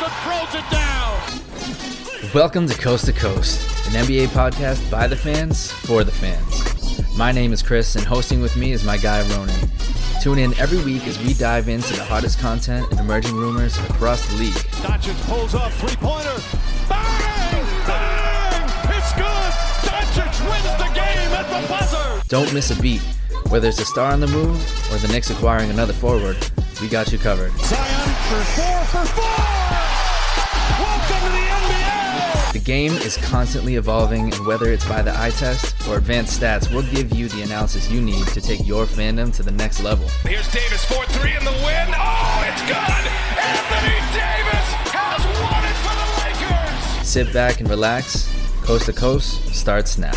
Boston throws it down. Welcome to Coast to Coast, an NBA podcast by the fans for the fans. My name is Chris, and hosting with me is my guy Ronan. Tune in every week as we dive into the hottest content and emerging rumors across the league. Doncic pulls up, three pointer. Bang! Bang! It's good! Doncic wins the game at the buzzer! Don't miss a beat. Whether it's a star on the move or the Knicks acquiring another forward, we got you covered. Zion for four for four! The game is constantly evolving, and whether it's by the eye test or advanced stats, we'll give you the analysis you need to take your fandom to the next level. Here's Davis, 4-3 in the win. Oh, it's good! Anthony Davis has won it for the Lakers! Sit back and relax. Coast to Coast starts now.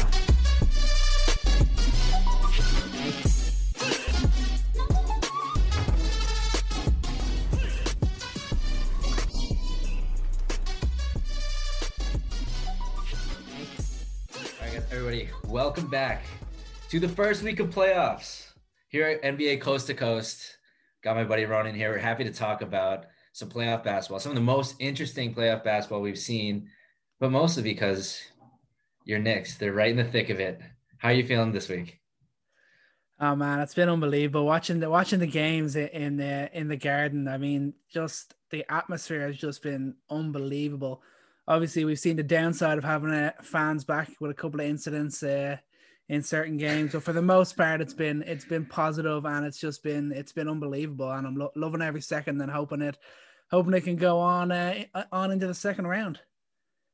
To the first week of playoffs here at NBA Coast to Coast. Got my buddy Ronan here. We're happy to talk about some playoff basketball, some of the most interesting playoff basketball we've seen, but mostly because you're Knicks. They're right in the thick of it. How are you feeling this week? Oh man, it's been unbelievable watching the watching the games in the in the garden. I mean, just the atmosphere has just been unbelievable. Obviously, we've seen the downside of having uh, fans back with a couple of incidents uh, in certain games, but for the most part, it's been it's been positive and it's just been it's been unbelievable. And I'm lo- loving every second and hoping it hoping it can go on uh, on into the second round.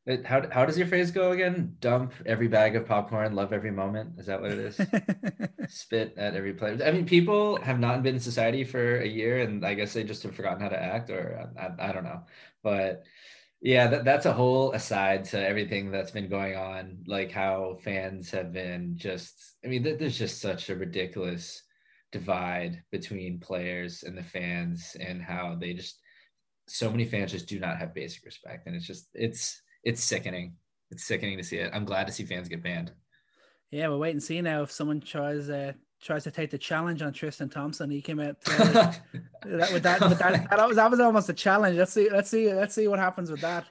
It- How, how does your phrase go again? Dump every bag of popcorn, love every moment. Is that what it is? Spit at every play. I mean, people have not been in society for a year, and I guess they just have forgotten how to act, or I, I don't know. But yeah, that, that's a whole aside to everything that's been going on, like how fans have been just. I mean, th- there's just such a ridiculous divide between players and the fans, and how they just so many fans just do not have basic respect, and it's just it's it's sickening. It's sickening to see it. I'm glad to see fans get banned. Yeah, we'll wait and see now if someone tries uh, tries to take the challenge on Tristan Thompson. He came out today. that, with that, with that, that, was, that was almost a challenge. Let's see, let's see, let's see what happens with that.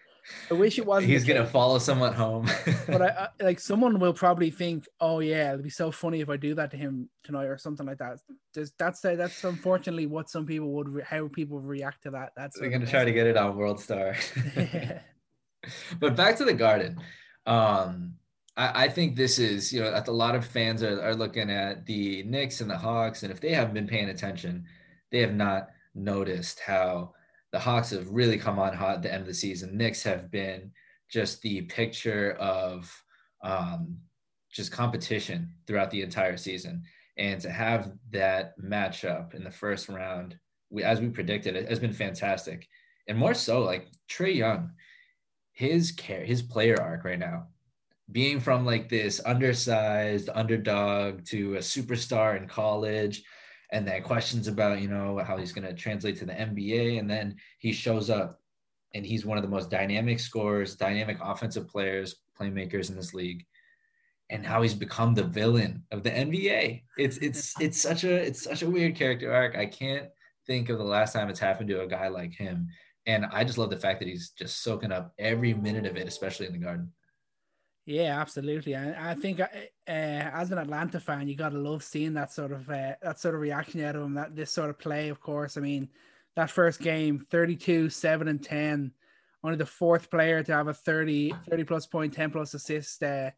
I wish it wasn't. He's gonna follow someone home. but I, I, like someone will probably think, oh yeah, it'd be so funny if I do that to him tonight or something like that. There's, that's uh, that's unfortunately what some people would re- how people react to that. That's They're gonna try to get it on World Star. but back to the Garden. Um, I, I think this is, you know, a lot of fans are, are looking at the Knicks and the Hawks, and if they haven't been paying attention, they have not noticed how the Hawks have really come on hot at the end of the season. Knicks have been just the picture of um, just competition throughout the entire season. And to have that matchup in the first round, we, as we predicted, it has been fantastic. And more so, like Trae Young, his care, his player arc right now, being from like this undersized underdog to a superstar in college, and then questions about you know how he's going to translate to the NBA, and then he shows up, and he's one of the most dynamic scorers, dynamic offensive players, playmakers in this league, and how he's become the villain of the NBA. It's it's it's such a it's such a weird character arc. I can't think of the last time it's happened to a guy like him. And I just love the fact that he's just soaking up every minute of it, especially in the garden. Yeah, absolutely. I, I think uh, as an Atlanta fan, you gotta love seeing that sort of uh, that sort of reaction out of him. That this sort of play, of course. I mean, that first game, 32, 7 and 10, only the fourth player to have a 30, 30 plus point, 10 plus assist uh,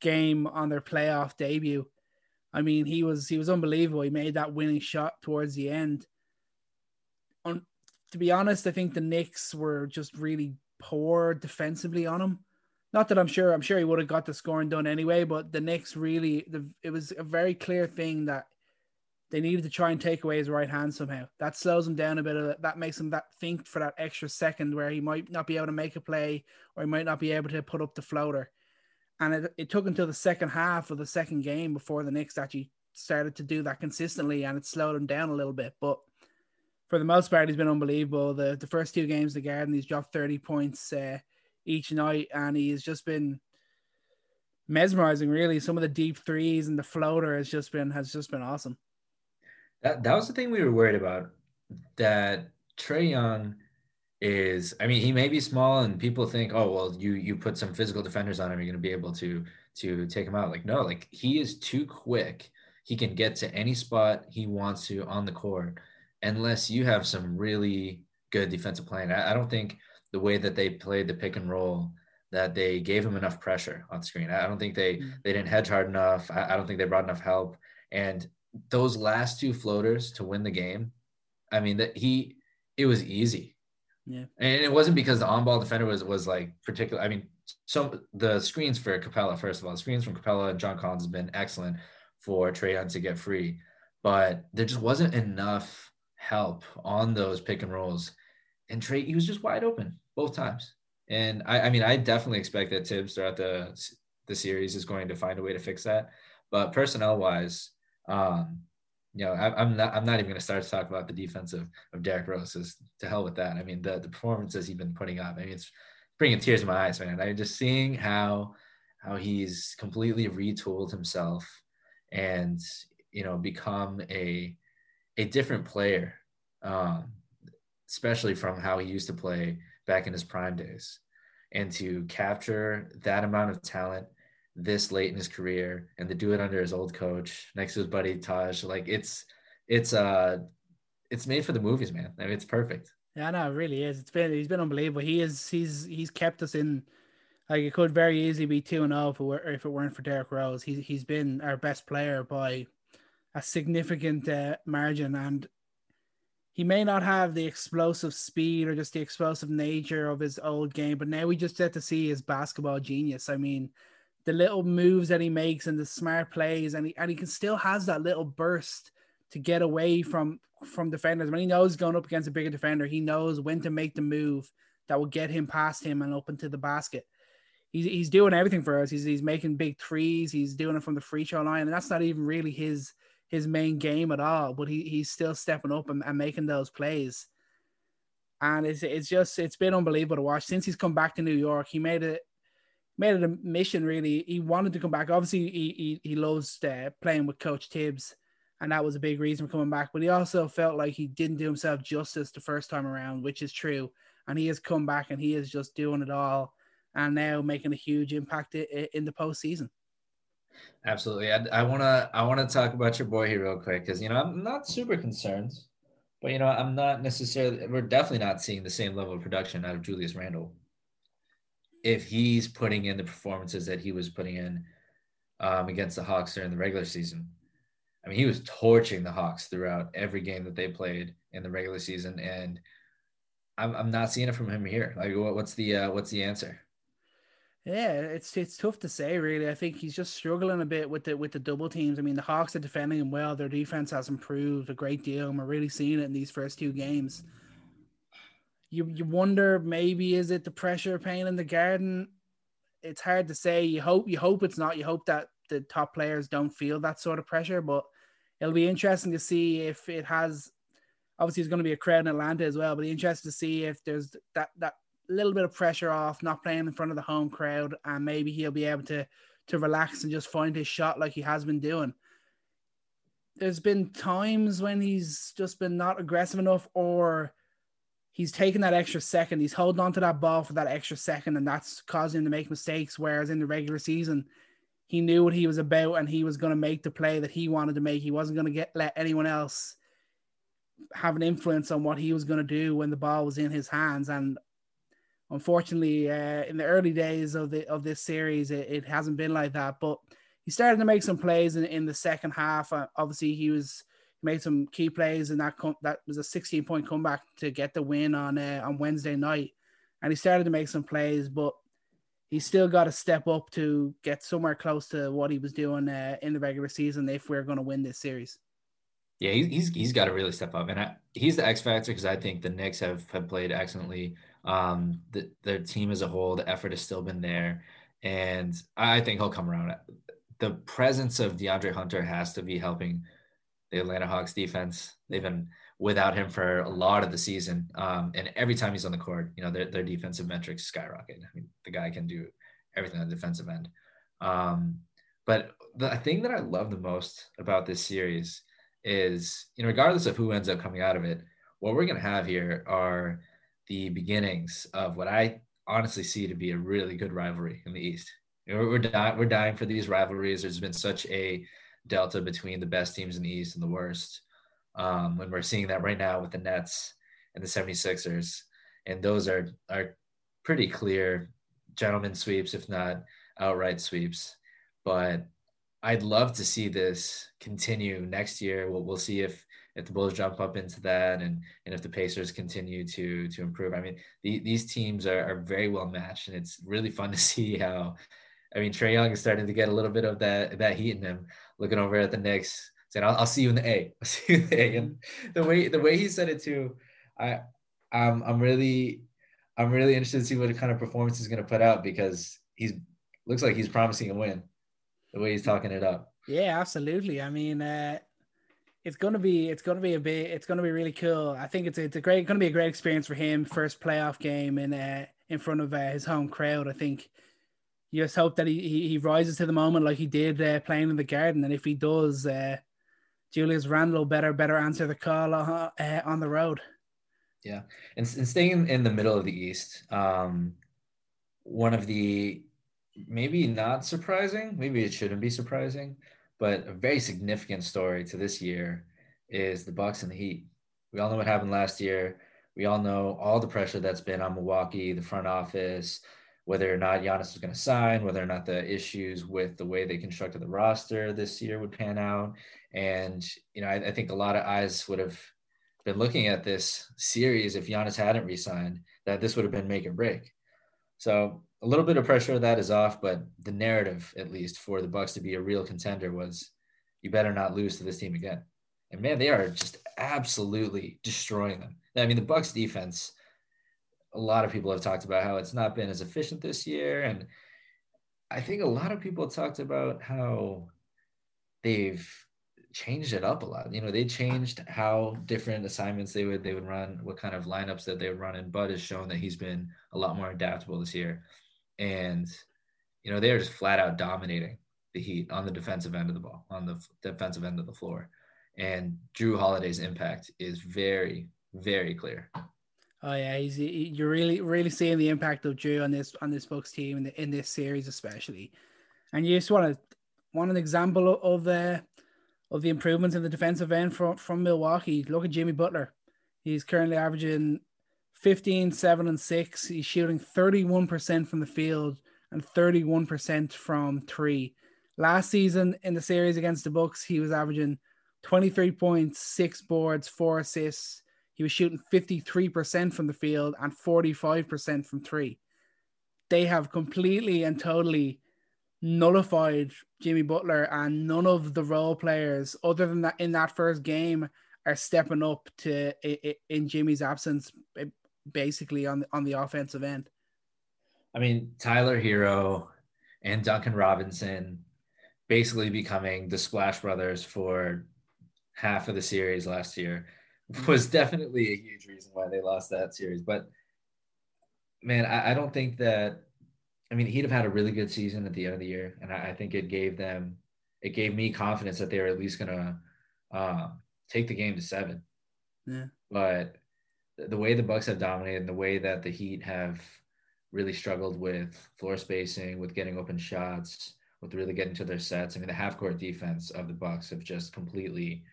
game on their playoff debut. I mean, he was he was unbelievable. He made that winning shot towards the end. On to be honest, I think the Knicks were just really poor defensively on him. Not that I'm sure, I'm sure he would have got the scoring done anyway, but the Knicks really, the, it was a very clear thing that they needed to try and take away his right hand somehow. That slows him down a bit. of That makes him that think for that extra second where he might not be able to make a play or he might not be able to put up the floater. And it, it took until the second half of the second game before the Knicks actually started to do that consistently and it slowed him down a little bit. But for the most part, he's been unbelievable. The the first two games, the Garden, he's dropped 30 points uh, each night and he has just been mesmerizing really. Some of the deep threes and the floater has just been has just been awesome. That that was the thing we were worried about that Trae Young is I mean he may be small and people think oh well you you put some physical defenders on him you're going to be able to to take him out. Like no like he is too quick. He can get to any spot he wants to on the court unless you have some really good defensive plan. I, I don't think the way that they played the pick and roll that they gave him enough pressure on the screen I don't think they mm-hmm. they didn't hedge hard enough I, I don't think they brought enough help and those last two floaters to win the game I mean that he it was easy yeah. And it wasn't because the on-ball defender was was like particular. I mean, so the screens for Capela, first of all, the screens from Capela and John Collins has been excellent for Trae Young to get free, but there just wasn't enough help on those pick and rolls. And Trae, he was just wide open both times. And I, I mean, I definitely expect that Thibs throughout the the series is going to find a way to fix that. But personnel wise, um, you know, I, am not I'm not even going to start to talk about the defense of, of Derrick Rose. Is to hell with that. I mean, the the performances he's been putting up. I mean, it's bringing tears to my eyes, man. I'm just seeing how how he's completely retooled himself and you know become a a different player, um, especially from how he used to play back in his prime days, and to capture that amount of talent this late in his career and to do it under his old coach next to his buddy Taj. Like it's it's uh it's made for the movies, man. I mean it's perfect. Yeah, no, it really is. It's been he's been unbelievable. He is he's he's kept us in like it could very easily be two and zero oh if it were if it weren't for Derrick Rose. He's he's been our best player by a significant uh, margin, and he may not have the explosive speed or just the explosive nature of his old game, but now we just get to see his basketball genius. I mean, the little moves that he makes and the smart plays, and he and he can still has that little burst to get away from from defenders. When he knows going up against a bigger defender, he knows when to make the move that will get him past him and open to the basket. He's, he's doing everything for us. He's, he's making big threes. He's doing it from the free throw line, and that's not even really his his main game at all. But he, he's still stepping up and, and making those plays. And it's it's just it's been unbelievable to watch since he's come back to New York. He made it made it a mission. Really, he wanted to come back. Obviously, he he, he loves uh, playing with Coach Thibs, and that was a big reason for coming back. But he also felt like he didn't do himself justice the first time around, which is true. And he has come back and he is just doing it all, and now making a huge impact in the postseason. Absolutely. I, I wanna I wanna talk about your boy here real quick because you know I'm not super concerned, but you know I'm not necessarily. We're definitely not seeing the same level of production out of Julius Randle if he's putting in the performances that he was putting in um, against the Hawks during the regular season. I mean, he was torching the Hawks throughout every game that they played in the regular season, and I'm, I'm not seeing it from him here. Like, what, what's the uh, what's the answer? Yeah, it's it's tough to say really. I think he's just struggling a bit with the with the double teams. I mean, the Hawks are defending him well. Their defense has improved a great deal, and we're really seeing it in these first two games you you wonder maybe is it the pressure pain in the garden? It's hard to say. You hope you hope it's not. You hope that the top players don't feel that sort of pressure, but it'll be interesting to see if it has. Obviously, it's going to be a crowd in Atlanta as well, but interested to see if there's that that little bit of pressure off, not playing in front of the home crowd, and maybe he'll be able to to relax and just find his shot like he has been doing. There's been times when he's just been not aggressive enough, or he's taking that extra second. He's holding on to that ball for that extra second, and that's causing him to make mistakes. Whereas in the regular season, he knew what he was about and he was going to make the play that he wanted to make. He wasn't going to get let anyone else have an influence on what he was going to do when the ball was in his hands. And unfortunately, uh, in the early days of the of this series, it, it hasn't been like that. But he started to make some plays in, in the second half. Uh, obviously, he was made some key plays, and that com- that was a 16 point comeback to get the win on uh, on Wednesday night. And he started to make some plays, but he's still got to step up to get somewhere close to what he was doing uh, in the regular season if we're going to win this series. Yeah, he's he's got to really step up, and I, he's the X factor because I think the Knicks have have played excellently. Um, the their team as a whole, the effort has still been there, and I think he'll come around. The presence of DeAndre Hunter has to be helping the Atlanta Hawks defense. They've been without him for a lot of the season. Um, and every time he's on the court, you know, their, their defensive metrics skyrocket. I mean, the guy can do everything on the defensive end. Um, but the thing that I love the most about this series is, you know, regardless of who ends up coming out of it, what we're going to have here are the beginnings of what I honestly see to be a really good rivalry in the East. Know, we're dying, we're dying for these rivalries. There's been such a delta between the best teams in the East and the worst. Um, and we're seeing that right now with the Nets and the 76ers. And those are, are pretty clear gentlemen sweeps, if not outright sweeps. But I'd love to see this continue next year. We'll, we'll see if if the Bulls jump up into that and and if the Pacers continue to to improve. I mean, the, these teams are, are very well matched, and it's really fun to see how. I mean, Trae Young is starting to get a little bit of that that heat in him. Looking over at the Knicks, saying, "I'll, I'll see you in the A. I'll see you in the A." And the way the way he said it too, I I'm I'm really I'm really interested to see what kind of performance he's going to put out because he's looks like he's promising a win. The way he's talking it up. Yeah, absolutely. I mean, uh, it's gonna be it's gonna be a bit it's gonna be really cool. I think it's it's a great gonna be a great experience for him. First playoff game in uh, in front of uh, his home crowd. I think you just hope that he he, he rises to the moment like he did uh, playing in the Garden, and if he does, uh, Julius Randle better better answer the call uh, uh, on the road. Yeah, and, and staying in the middle of the East, um, one of the maybe not surprising, maybe it shouldn't be surprising, but a very significant story to this year is the Bucks and the Heat. We all know what happened last year. We all know all the pressure that's been on Milwaukee, the front office, whether or not Giannis was going to sign, whether or not the issues with the way they constructed the roster this year would pan out. And, you know, I, I think a lot of eyes would have been looking at this series if Giannis hadn't resigned, that this would have been make or break. So a little bit of pressure of that is off, but the narrative, at least for the Bucks to be a real contender, was you better not lose to this team again. And man, they are just absolutely destroying them. I mean, the Bucks defense. A lot of people have talked about how it's not been as efficient this year, and I think a lot of people talked about how they've changed it up a lot. You know, they changed how different assignments they would they would run, what kind of lineups that they would run, and Bud has shown that he's been a lot more adaptable this year and you know they're just flat out dominating the Heat on the defensive end of the ball, on the defensive end of the floor, and Jrue Holiday's impact is very, very clear. Oh yeah, he's he, you're really really seeing the impact of Jrue on this on this Bucks team in, the, in this series especially, and you just want to want an example of the of the improvements in the defensive end from from Milwaukee. Look at Jimmy Butler; he's currently averaging 15, 7, and 6. He's shooting 31% from the field and 31% from three. Last season in the series against the Bucks, he was averaging 23.6 boards, four assists. He was shooting 53% from the field and 45% from three. They have completely and totally nullified Jimmy Butler, and none of the role players, other than that, in that first game, are stepping up to in Jimmy's absence basically on the, on the offensive end. I mean, Tyler Herro and Duncan Robinson basically becoming the Splash Brothers for half of the series last year was definitely a huge reason why they lost that series. But man, I, I don't think that. I mean, he'd have had a really good season at the end of the year, and I, I think it gave them, it gave me confidence that they were at least gonna uh, take the game to seven. Yeah. But the way the Bucks have dominated, and the way that the Heat have really struggled with floor spacing, with getting open shots, with really getting to their sets. I mean, the half court defense of the Bucks have just completely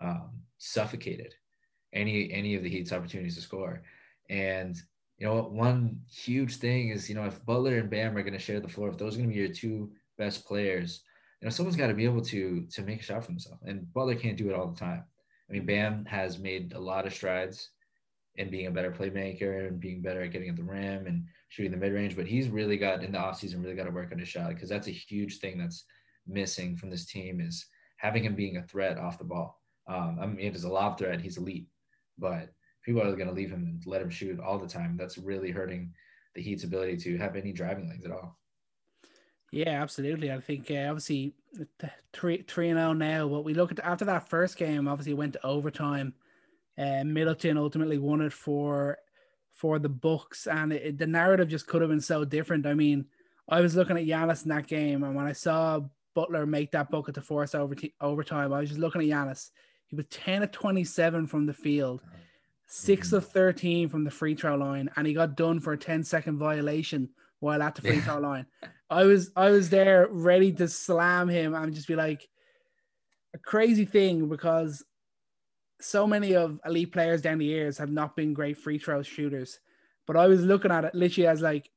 um, suffocated any any of the Heat's opportunities to score. And you know, one huge thing is you know if Butler and Bam are going to share the floor, if those are going to be your two best players, you know, someone's got to be able to to make a shot for himself. And Butler can't do it all the time. I mean, Bam has made a lot of strides and being a better playmaker and being better at getting at the rim and shooting the mid range. But he's really got in the offseason really got to work on his shot because that's a huge thing that's missing from this team is having him being a threat off the ball. Um, I mean, it is a lob threat, he's elite, but people are going to leave him and let him shoot all the time. That's really hurting the Heat's ability to have any driving lanes at all. Yeah, absolutely. I think uh, obviously three three and zero oh now. But we look at after that first game, obviously went to overtime. Uh, Middleton ultimately won it for for the Bucks, and it, the narrative just could have been so different. I mean, I was looking at Giannis in that game, and when I saw Butler make that bucket to force over t- overtime, I was just looking at Giannis. He was ten of twenty seven from the field, 6 mm-hmm. of 13 from the free throw line, and he got done for a 10 second violation while at the free throw line. I was I was there ready to slam him and just be like a crazy thing because so many of elite players down the years have not been great free throw shooters. But I was looking at it literally as like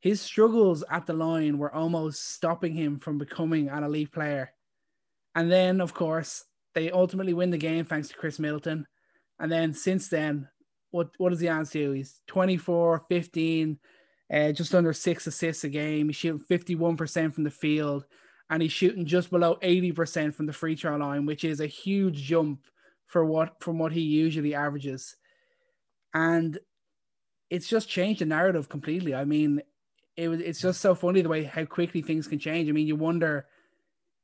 his struggles at the line were almost stopping him from becoming an elite player. And then, of course, they ultimately win the game thanks to Khris Middleton. And then since then, what, what does he answer? He's 24, 15, uh, just under six assists a game. He's shooting 51% from the field and he's shooting just below 80% from the free throw line, which is a huge jump for what from what he usually averages. And it's just changed the narrative completely. I mean, it was it's just so funny the way how quickly things can change. I mean, you wonder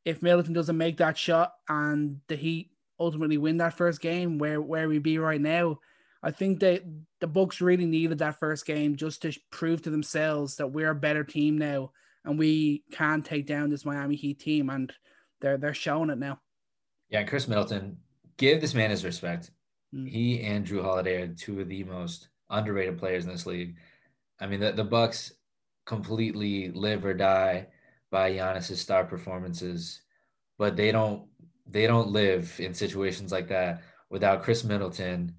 if Middleton doesn't make that shot and the Heat ultimately win that first game, where where we be right now. I think that the Bucks really needed that first game just to prove to themselves that we're a better team now and we can take down this Miami Heat team, and they're they're showing it now. Yeah, Khris Middleton, give this man his respect. Mm. He and Jrue Holiday are two of the most underrated players in this league. I mean, the, the Bucks completely live or die by Giannis's star performances, but they don't they don't live in situations like that without Khris Middleton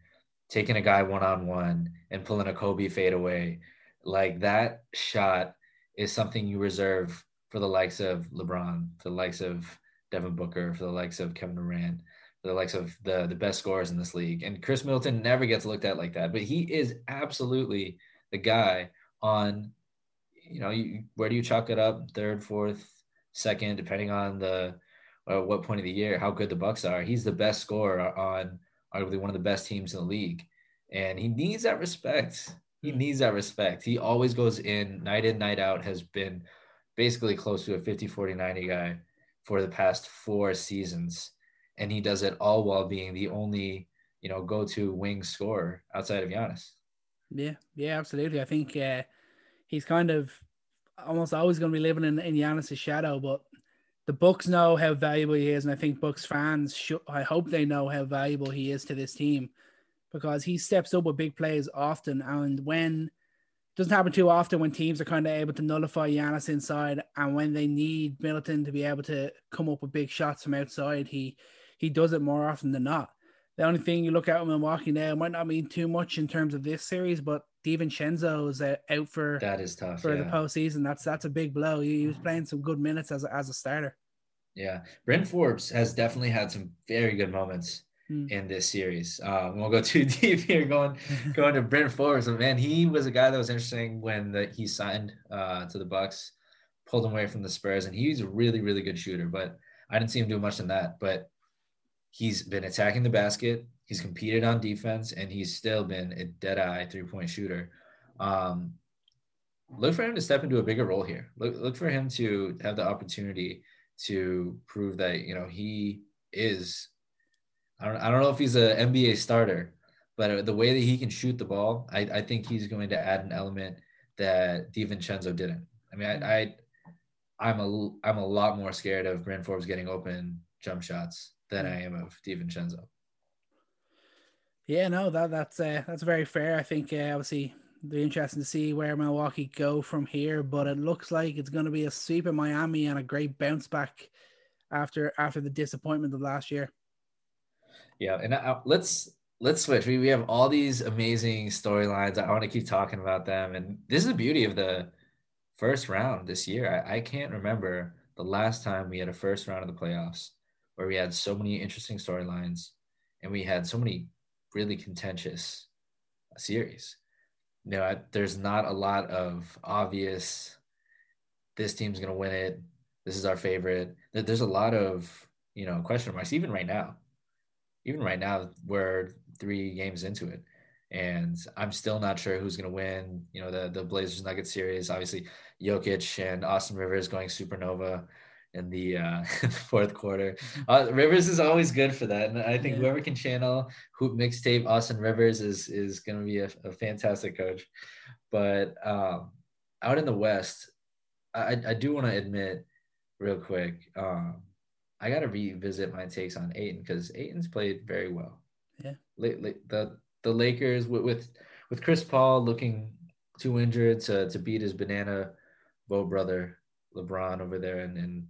taking a guy one on one and pulling a Kobe fadeaway. Like that shot is something you reserve for the likes of LeBron, for the likes of Devin Booker, for the likes of Kevin Durant, the likes of the the best scorers in this league. And Khris Middleton never gets looked at like that, but he is absolutely the guy on, you know, you, where do you chalk it up? Third, fourth, second, depending on the uh, what point of the year, how good the Bucks are. He's the best scorer on arguably one of the best teams in the league, and he needs that respect he needs that respect. He always goes in night in, night out, has been basically close to a 50, 40, 90 guy for the past four seasons. And he does it all while being the only, you know, go to wing scorer outside of Giannis. Yeah, yeah, absolutely. I think uh, he's kind of almost always going to be living in, in Giannis's shadow, but the Bucks know how valuable he is, and I think Bucks fans should. I hope they know how valuable he is to this team because he steps up with big plays often. And when doesn't happen too often when teams are kind of able to nullify Giannis inside, and when they need Middleton to be able to come up with big shots from outside, he he does it more often than not. The only thing you look at with Milwaukee now might not mean too much in terms of this series, but DiVincenzo is out for that is tough for yeah. the postseason. That's that's a big blow. He, was playing some good minutes as a, as a starter. Yeah, Bryn Forbes has definitely had some very good moments mm. in this series. Uh, we won't go too deep here. Going going to Bryn Forbes, man, he was a guy that was interesting when the, he signed uh, to the Bucks, pulled him away from the Spurs, and he's a really really good shooter. But I didn't see him do much in that. But he's been attacking the basket. He's competed on defense, and he's still been a dead eye three point shooter. Um, look for him to step into a bigger role here. Look, look for him to have the opportunity to prove that you know he is I don't, I don't know if he's an NBA starter, but the way that he can shoot the ball, I, I think he's going to add an element that DiVincenzo didn't. I mean, I, I I'm a I'm a lot more scared of Bryn Forbes getting open jump shots than I am of DiVincenzo. Yeah, no, that that's uh, that's very fair. I think uh, obviously it'll be interesting to see where Milwaukee go from here, but it looks like it's going to be a sweep in Miami and a great bounce back after after the disappointment of last year. Yeah, and I, let's let's switch. We, we have all these amazing storylines. I want to keep talking about them, and this is the beauty of the first round this year. I, I can't remember the last time we had a first round of the playoffs where we had so many interesting storylines and we had so many really contentious series. You know, there's not a lot of obvious. This team's gonna win it. This is our favorite. There's a lot of you know question marks even right now even right now we're three games into it and I'm still not sure who's going to win. You know, the the Blazers Nuggets series, obviously Jokic and Austin Rivers going supernova in the uh, fourth quarter. Mm-hmm. Uh, Rivers is always good for that, and I think yeah. whoever can channel hoop mixtape Austin Rivers is is going to be a, a, fantastic coach. But um, out in the West, I I do want to admit real quick. Um, I got to revisit my takes on Ayton because Ayton's played very well. Yeah. The the Lakers with with, with Chris Paul looking too injured to to beat his banana boat brother LeBron over there and, in,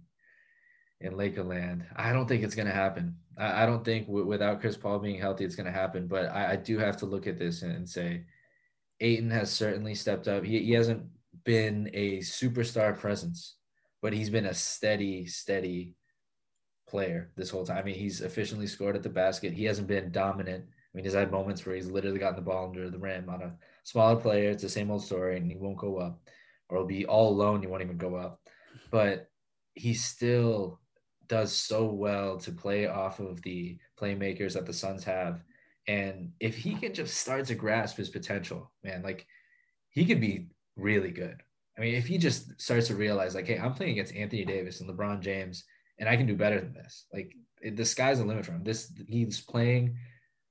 in Lakeland. I don't think it's gonna happen. I, I don't think w- without Chris Paul being healthy, it's gonna happen. But I, I do have to look at this and, and say, Ayton has certainly stepped up. He he hasn't been a superstar presence, but he's been a steady, steady player this whole time. I mean, he's efficiently scored at the basket. He hasn't been dominant. I mean, he's had moments where he's literally gotten the ball under the rim on a smaller player. It's the same old story, and he won't go up, or he'll be all alone. He won't even go up. But he's still does so well to play off of the playmakers that the Suns have. And if he can just start to grasp his potential, man, like he could be really good. I mean, if he just starts to realize, like, hey, I'm playing against Anthony Davis and LeBron James, and I can do better than this. Like, it, the sky's the limit for him. This he's playing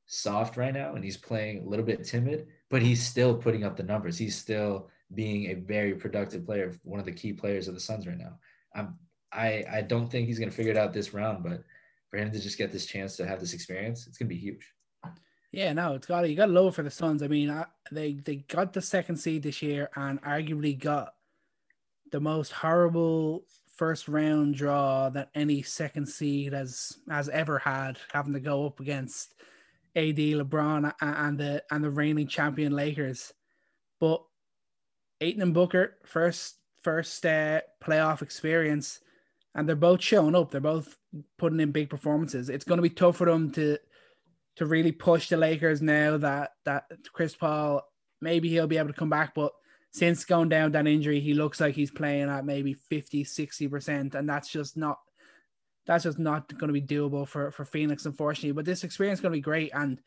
soft right now, and he's playing a little bit timid, but he's still putting up the numbers. He's still being a very productive player, one of the key players of the Suns right now. I'm, I I don't think he's gonna figure it out this round, but for him to just get this chance to have this experience, it's gonna be huge. Yeah, no, it's got you got low for the Suns. I mean, I, they they got the second seed this year and arguably got the most horrible first round draw that any second seed has has ever had, having to go up against AD, LeBron, and the and the reigning champion Lakers. But Ayton and Booker first first uh, playoff experience, and they're both showing up. They're both putting in big performances. It's going to be tough for them to to really push the Lakers now that that Chris Paul maybe he'll be able to come back but since going down that injury he looks like he's playing at maybe 50 60% and that's just not that's just not going to be doable for for Phoenix unfortunately but this experience is going to be great and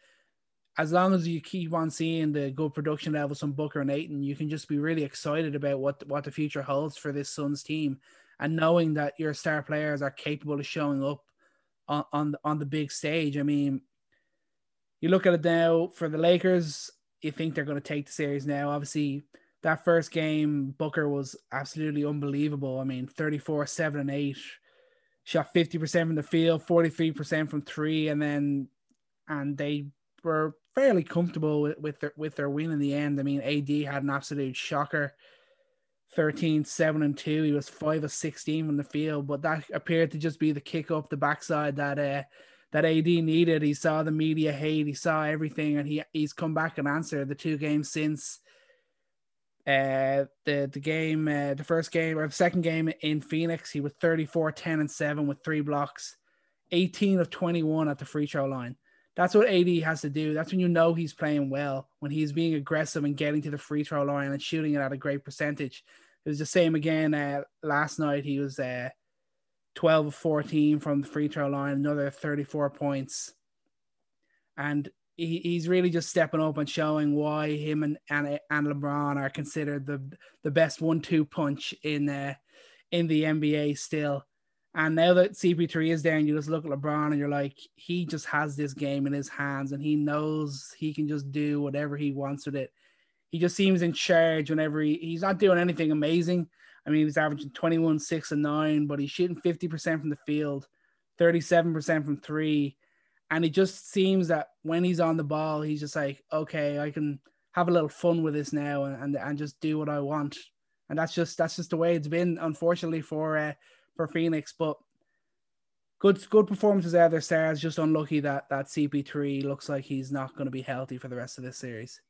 as long as you keep on seeing the good production levels from Booker and Ayton you can just be really excited about what what the future holds for this Suns team and knowing that your star players are capable of showing up on on, on the big stage I mean you look at it now for the Lakers, you think they're going to take the series now. Obviously, that first game, Booker was absolutely unbelievable. I mean, 34, 7, and 8, shot 50% from the field, 43% from three, and then and they were fairly comfortable with, with their with their win in the end. I mean, AD had an absolute shocker. 13, 7, and 2. He was 5 of 16 from the field, but that appeared to just be the kick up the backside that uh that AD needed. He saw the media hate, he saw everything, and he he's come back and answered the two games since uh the the game uh, the first game or the second game in Phoenix he was 34 10 and 7 with three blocks 18 of 21 at the free throw line that's what AD has to do that's when you know he's playing well when he's being aggressive and getting to the free throw line and shooting it at a great percentage it was the same again uh, last night he was uh 12 of 14 from the free throw line, another 34 points. And he, he's really just stepping up and showing why him and, and, and LeBron are considered the, the best one two punch in, uh, in the NBA still. And now that CP3 is there, and you just look at LeBron and you're like, he just has this game in his hands and he knows he can just do whatever he wants with it. He just seems in charge whenever he, he's not doing anything amazing, I mean, he's averaging 21, 6, and 9, but he's shooting 50% from the field, 37% from three. And it just seems that when he's on the ball, he's just like, okay, I can have a little fun with this now and, and, and just do what I want. And that's just that's just the way it's been, unfortunately, for uh, for Phoenix. But good good performances out of. Just unlucky that that CP3 looks like he's not going to be healthy for the rest of this series.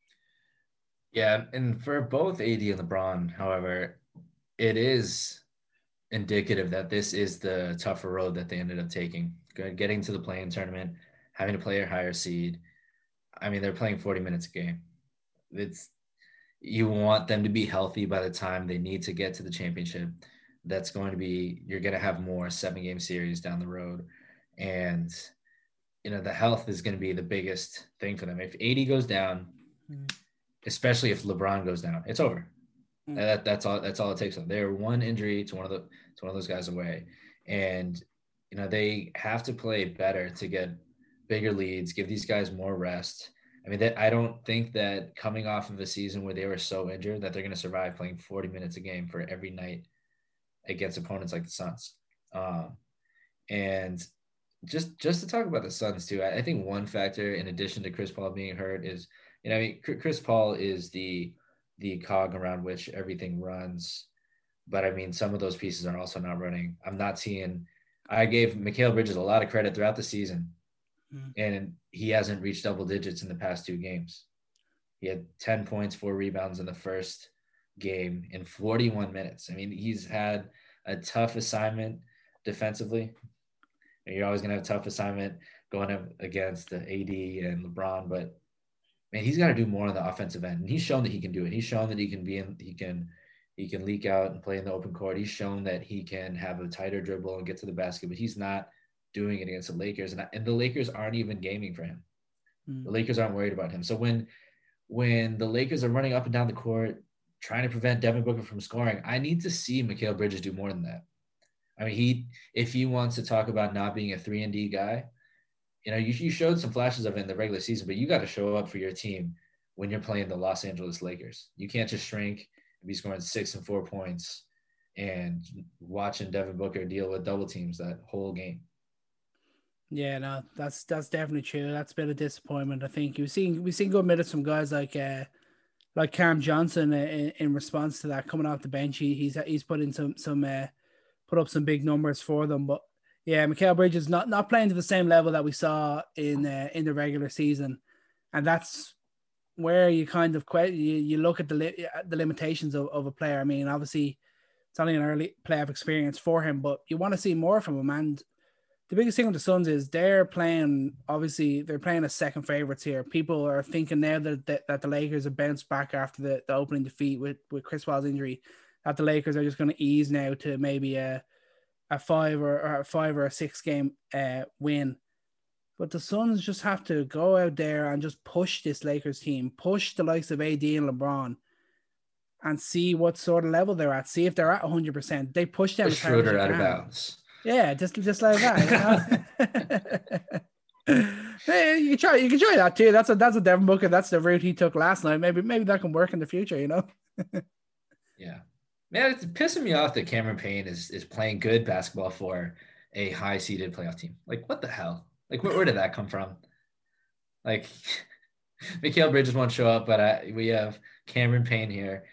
Yeah, and for both AD and LeBron, however, it is indicative that this is the tougher road that they ended up taking. Getting to the play-in tournament, having to play a higher seed. I mean, they're playing 40 minutes a game. It's you want them to be healthy by the time they need to get to the championship. That's going to be you're going to have more seven game series down the road, and you know the health is going to be the biggest thing for them. If AD goes down, mm-hmm. Especially if LeBron goes down, it's over. Mm. That, that's all. That's all it takes. They're one injury to one of the to one of those guys away, and you know they have to play better to get bigger leads. Give these guys more rest. I mean, that I don't think that coming off of a season where they were so injured that they're going to survive playing 40 minutes a game for every night against opponents like the Suns. Um, and just just to talk about the Suns too, I, I, think one factor in addition to Chris Paul being hurt is, you know, I mean, Chris Paul is the the cog around which everything runs, but I mean, some of those pieces are also not running. I'm not seeing. I gave Mikal Bridges a lot of credit throughout the season, mm-hmm. and he hasn't reached double digits in the past two games. He had 10 points, four rebounds in the first game in 41 minutes. I mean, he's had a tough assignment defensively. You're always going to have a tough assignment going up against the AD and LeBron, but man, he's got to do more on the offensive end. And he's shown that he can do it. He's shown that he can be in, he can, he can leak out and play in the open court. He's shown that he can have a tighter dribble and get to the basket, but he's not doing it against the Lakers. And, and the Lakers aren't even gaming for him. Mm. The Lakers aren't worried about him. So when, when the Lakers are running up and down the court, trying to prevent Devin Booker from scoring, I need to see Mikal Bridges do more than that. I mean, he if he wants to talk about not being a three and D guy, you know, you, you showed some flashes of it in the regular season, but you got to show up for your team when you're playing the Los Angeles Lakers. You can't just shrink and be scoring six and four points and watching Devin Booker deal with double teams that whole game. Yeah, no, that's that's definitely true. That's a bit of disappointment. I think we've seen we've seen good minutes from guys like uh, like Cam Johnson in, in response to that coming off the bench. He, he's he's put in some some uh, put up some big numbers for them. But yeah, Mikal Bridges not not playing to the same level that we saw in uh, in the regular season, and that's where you kind of you, you look at the li- the limitations of, of a player. I mean, obviously it's only an early playoff experience for him, but you want to see more from him. And the biggest thing with the Suns is they're playing. Obviously, they're playing as second favorites here. People are thinking now that that, that the Lakers have bounced back after the, the opening defeat with with Chris Paul's injury. That the Lakers are just going to ease now to maybe a a five or, or a five or a six game uh, win. But the Suns just have to go out there and just push this Lakers team, push the likes of AD and LeBron, and see what sort of level they're at. See if they're at 100. percent They push them. Schroeder out of bounds. Yeah, just just like that. You, know? hey, you can try. You can try that too. That's a that's a Devin Booker. That's the route he took last night. Maybe maybe that can work in the future. You know. yeah, man, it's pissing me off that Cameron Payne is is playing good basketball for a high seeded playoff team. Like, what the hell? Like, where, where did that come from? Like, Mikal Bridges won't show up, but I, we have Cameron Payne here,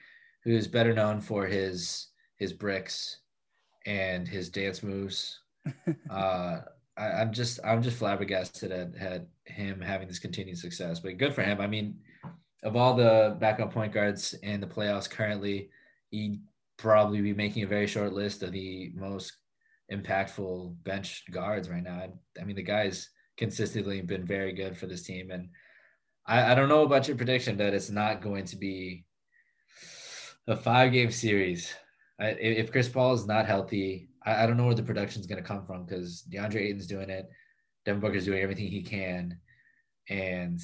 who is better known for his his bricks and his dance moves. uh, I, am just I'm just flabbergasted at, at him having this continued success. But good for him. I mean, of all the backup point guards in the playoffs currently, he'd probably be making a very short list of the most impactful bench guards right now. I, I mean, the guy's consistently been very good for this team, and I, I don't know about your prediction that it's not going to be a five game series I, if Chris Paul is not healthy, I, I don't know where the production is going to come from because DeAndre Ayton's doing it, Devin Booker's doing everything he can, and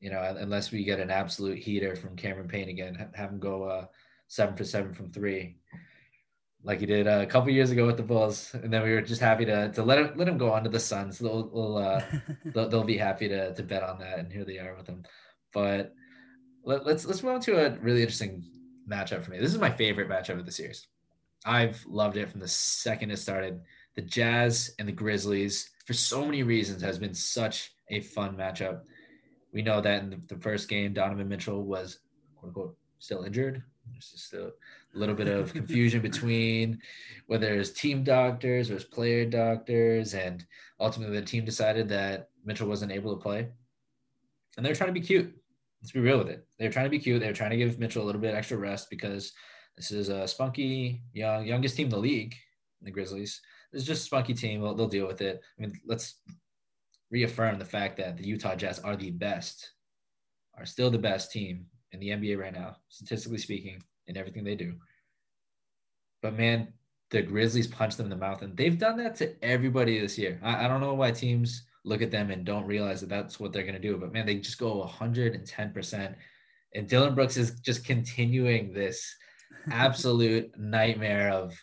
you know unless we get an absolute heater from Cameron Payne again, have him go uh, seven for seven from three, like he did a couple years ago with the Bulls, and then we were just happy to to let him let him go on to the Suns. They'll, they'll, uh, they'll, they'll be happy to to bet on that, and here they are with him. But let, let's let's move on to a really interesting matchup for me. This is my favorite matchup of the series. I've loved it from the second it started. The Jazz and the Grizzlies, for so many reasons, has been such a fun matchup. We know that in the, the first game, Donovan Mitchell was quote unquote still injured. There's just a little bit of confusion between whether it's team doctors or it's player doctors, and ultimately the team decided that Mitchell wasn't able to play. And they're trying to be cute. Let's be real with it. They're trying to be cute. They're trying to give Mitchell a little bit extra rest because this is a spunky, young, youngest team in the league, the Grizzlies. This is just a spunky team. They'll, they'll deal with it. I mean, let's reaffirm the fact that the Utah Jazz are the best, are still the best team in the NBA right now, statistically speaking, in everything they do. But man, the Grizzlies punched them in the mouth, and they've done that to everybody this year. I, I don't know why teams look at them and don't realize that that's what they're going to do, but man, they just go 110%. And Dillon Brooks is just continuing this absolute nightmare of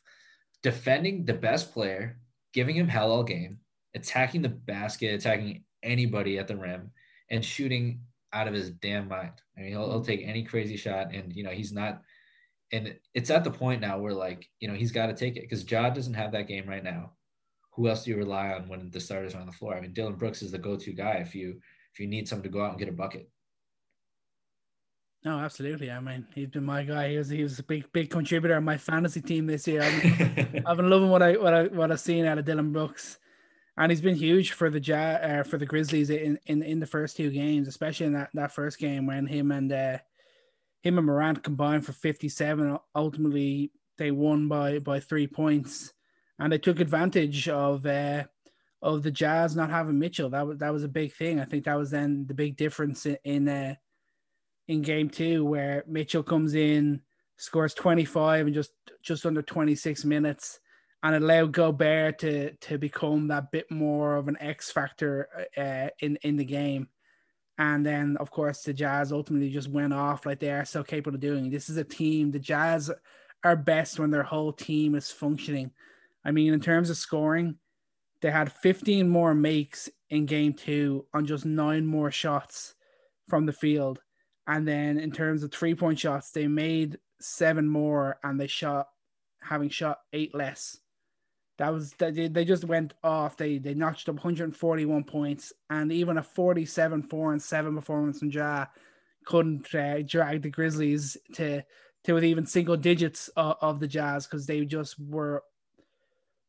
defending the best player, giving him hell all game, attacking the basket, attacking anybody at the rim, and shooting out of his damn mind. I mean, he'll, he'll mm-hmm. take any crazy shot, and you know he's not. And it's at the point now where like you know he's got to take it because Ja doesn't have that game right now. who else do you rely on when the starters are on the floor? I mean, Dillon Brooks is the go-to guy if you if you need someone to go out and get a bucket. No, absolutely. I mean, he's been my guy. He was he was a big big contributor on my fantasy team this year. I've, I've been loving what I what I what I've seen out of Dillon Brooks, and he's been huge for the ja- uh, for the Grizzlies in, in in the first two games, especially in that that first game when him and uh, him and Morant combined for fifty seven. Ultimately, they won by by three points, and they took advantage of. Uh, of the Jazz not having Mitchell, that was that was a big thing. I think that was then the big difference in, in uh, in game two where Mitchell comes in, scores 25 and just just under 26 minutes and it allowed Gobert to to become that bit more of an X factor uh, in in the game. And then, of course, the Jazz ultimately just went off like they are so capable of doing. This is a team. The Jazz are best when their whole team is functioning. I mean, in terms of scoring, they had 15 more makes in game two on just nine more shots from the field. And then in terms of three point shots, they made seven more and they shot having shot eight less. That was they, they just went off. They they notched up 141 points and even a 47 4 and 7 performance from Ja couldn't uh, drag the Grizzlies to to with even single digits of, of the Jazz because they just were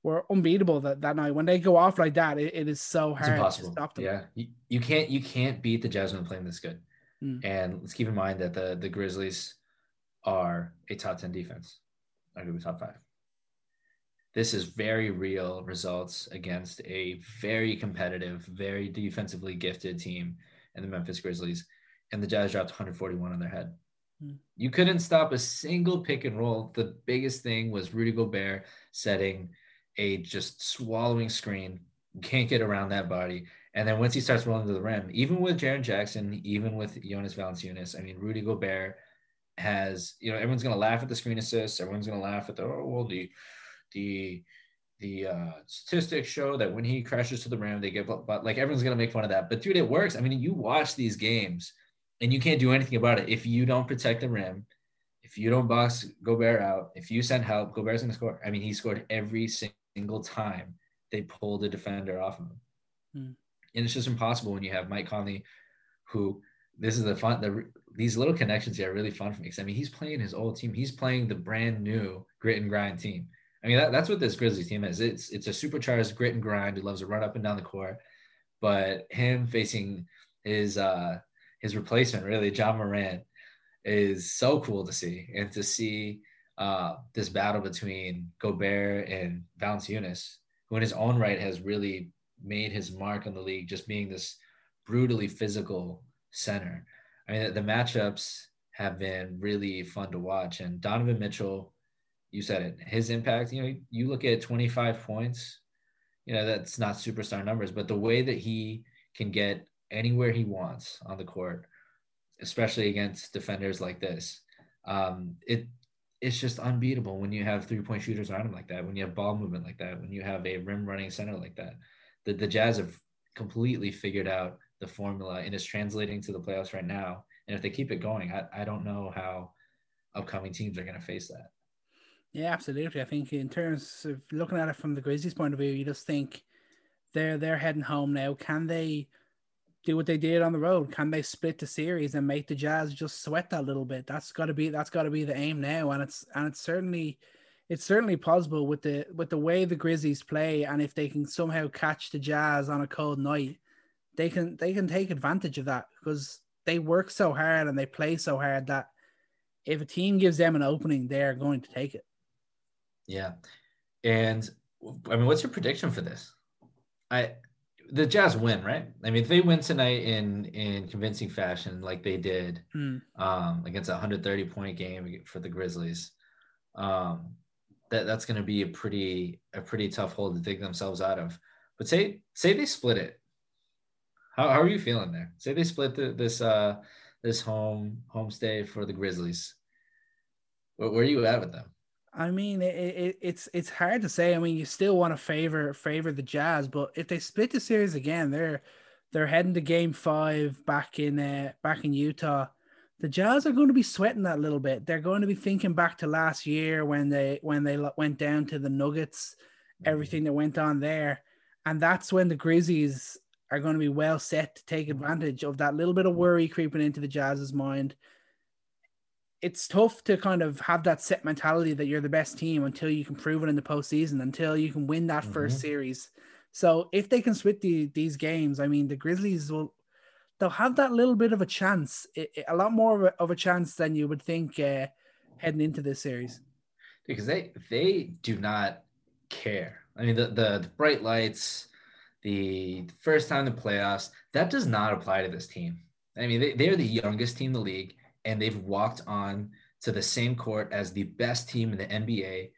were unbeatable that, that night. When they go off like that, it, it is so hard to stop them. Yeah, you, you can't you can't beat the Jazz when playing this good. Mm. And let's keep in mind that the the Grizzlies are a top 10 defense, I arguably top five. This is very real results against a very competitive, very defensively gifted team in the Memphis Grizzlies. And the Jazz dropped 141 on their head. Mm. You couldn't stop a single pick and roll. The biggest thing was Rudy Gobert setting a just swallowing screen. can't get around that body. And then once he starts rolling to the rim, even with Jaren Jackson, even with Jonas Valanciunas, I mean, Rudy Gobert has, you know, everyone's going to laugh at the screen assists. Everyone's going to laugh at the, oh, well, the, the, the uh, statistics show that when he crashes to the rim, they give up, but like everyone's going to make fun of that. But dude, it works. I mean, you watch these games and you can't do anything about it. If you don't protect the rim, if you don't box Gobert out, if you send help, Gobert's to score. I mean, he scored every single time they pulled the defender off of him. Hmm and it's just impossible when you have Mike Conley, who this is the fun. The these little connections here are really fun for me because I mean he's playing his old team. He's playing the brand new grit and grind team. I mean that, that's what this Grizzlies team is. It's it's a supercharged grit and grind who loves to run up and down the court. But him facing his uh his replacement, really Ja Morant, is so cool to see and to see uh, this battle between Gobert and Valanciunas, who in his own right has really made his mark on the league just being this brutally physical center. I mean, the matchups have been really fun to watch. And Donovan Mitchell, you said it, his impact, you know, you look at 25 points, you know, that's not superstar numbers, but the way that he can get anywhere he wants on the court, especially against defenders like this, um, it it's just unbeatable when you have three point shooters around him like that, when you have ball movement like that, when you have a rim running center like that the, the Jazz have completely figured out the formula and is translating to the playoffs right now. And if they keep it going, I, I don't know how upcoming teams are going to face that. Yeah, absolutely. I think in terms of looking at it from the Grizzlies' point of view, you just think they're they're heading home now. Can they do what they did on the road? Can they split the series and make the Jazz just sweat that little bit? That's got to be that's got to be the aim now, and it's and it's certainly it's certainly possible with the with the way the Grizzlies play, and if they can somehow catch the Jazz on a cold night, they can they can take advantage of that because they work so hard and they play so hard that if a team gives them an opening, they are going to take it. Yeah, and I mean, what's your prediction for this? I the Jazz win, right? I mean, if they win tonight in in convincing fashion, like they did mm. um, against a 130 point game for the Grizzlies, um, that that's going to be a pretty a pretty tough hole to dig themselves out of. But say say they split it. How, how are you feeling there? Say they split the, this uh this home homestay for the Grizzlies. Where, where are you at with them? I mean, it, it, it's it's hard to say. I mean, you still want to favor favor the Jazz, but if they split the series again, they're they're heading to Game Five back in uh, back in Utah the Jazz are going to be sweating that little bit. They're going to be thinking back to last year when they when they went down to the Nuggets everything that went on there. And that's when the Grizzlies are going to be well set to take advantage of that little bit of worry creeping into the Jazz's mind. It's tough to kind of have that set mentality that you're the best team until you can prove it in the postseason, until you can win that mm-hmm. first series. So if they can switch the, these games, I mean, the Grizzlies will they'll have that little bit of a chance, a lot more of a, of a chance than you would think uh, heading into this series. Because they they do not care. I mean, the, the, the bright lights, the first time in the playoffs, that does not apply to this team. I mean, they, they're the youngest team in the league, and they've walked on to the same court as the best team in the NBA,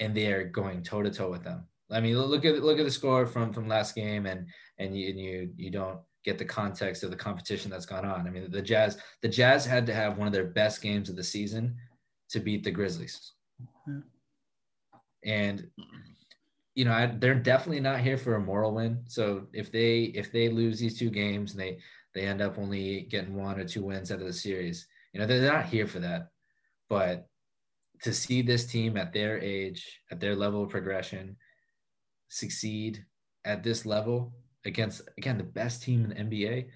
and they are going toe to toe with them. I mean, look at look at the score from from last game, and and you and you you don't get the context of the competition that's gone on. I mean, the Jazz the Jazz had to have one of their best games of the season to beat the Grizzlies, and you know, I, they're definitely not here for a moral win. So if they if they lose these two games and they they end up only getting one or two wins out of the series, you know, they're not here for that. But to see this team at their age, at their level of progression, succeed at this level against again the best team in the NBA.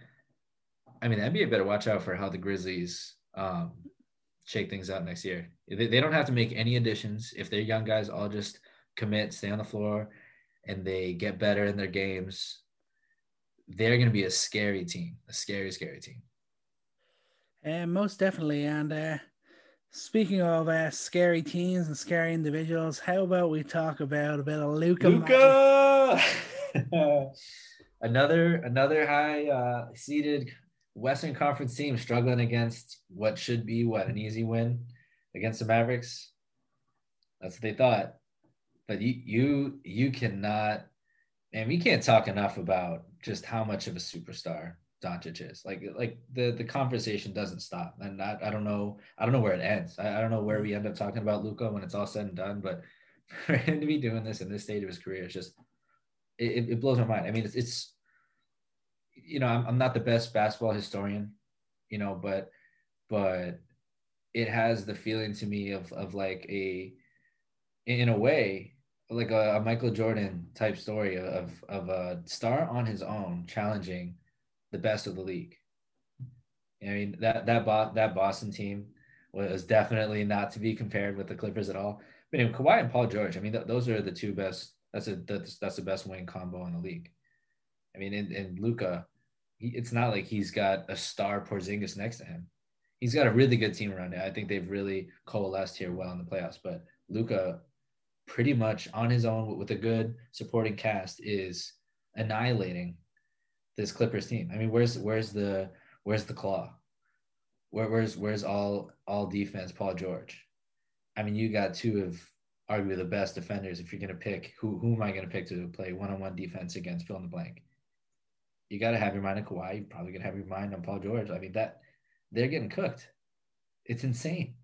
I mean, the NBA better watch out for how the Grizzlies um, shake things out next year. They, they don't have to make any additions if their young guys all just commit, stay on the floor, and they get better in their games, they're going to be a scary team, a scary, scary team. And uh, most definitely. And uh, speaking of uh, scary teams and scary individuals, how about we talk about a bit of Luka? Luka, another another high uh, seeded Western Conference team struggling against what should be what an easy win against the Mavericks. That's what they thought but you you you cannot and we can't talk enough about just how much of a superstar Doncic is. Like like the the conversation doesn't stop. And I, I don't know I don't know where it ends. I, I don't know where we end up talking about Luka when it's all said and done. But for him to be doing this in this stage of his career, it's just it, it blows my mind. I mean, it's it's you know I'm I'm not the best basketball historian, you know, but but it has the feeling to me of of like a in a way like a, a, Michael Jordan type story of of a star on his own challenging the best of the league. I mean that that bo- that Boston team was definitely not to be compared with the Clippers at all. But in Kawhi and Paul George, I mean th- those are the two best. That's a that's, that's the best wing combo in the league. I mean, in, Luka, he, it's not like he's got a star Porzingis next to him. He's got a really good team around him. I think they've really coalesced here well in the playoffs. But Luka, pretty much on his own with a good supporting cast is annihilating this Clippers team. I mean, where's where's the where's the claw? Where, where's where's all all defense? Paul George. I mean, you got two of arguably the best defenders. If you're gonna pick who who am I gonna pick to play one on one defense against fill in the blank? You got to have your mind on Kawhi. You're probably gonna have your mind on Paul George. I mean that they're getting cooked. It's insane.